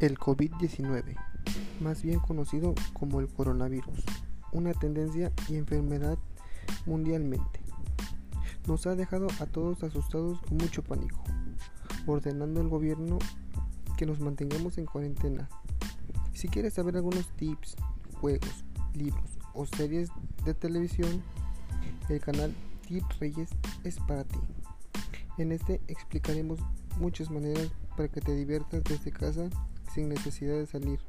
El COVID-19, más bien conocido como el coronavirus, una tendencia y enfermedad mundialmente, nos ha dejado a todos asustados con mucho pánico, ordenando al gobierno que nos mantengamos en cuarentena. Si quieres saber algunos tips, juegos, libros o series de televisión, el canal Tip Reyes es para ti. En este explicaremos muchas maneras para que te diviertas desde casa sin necesidad de salir.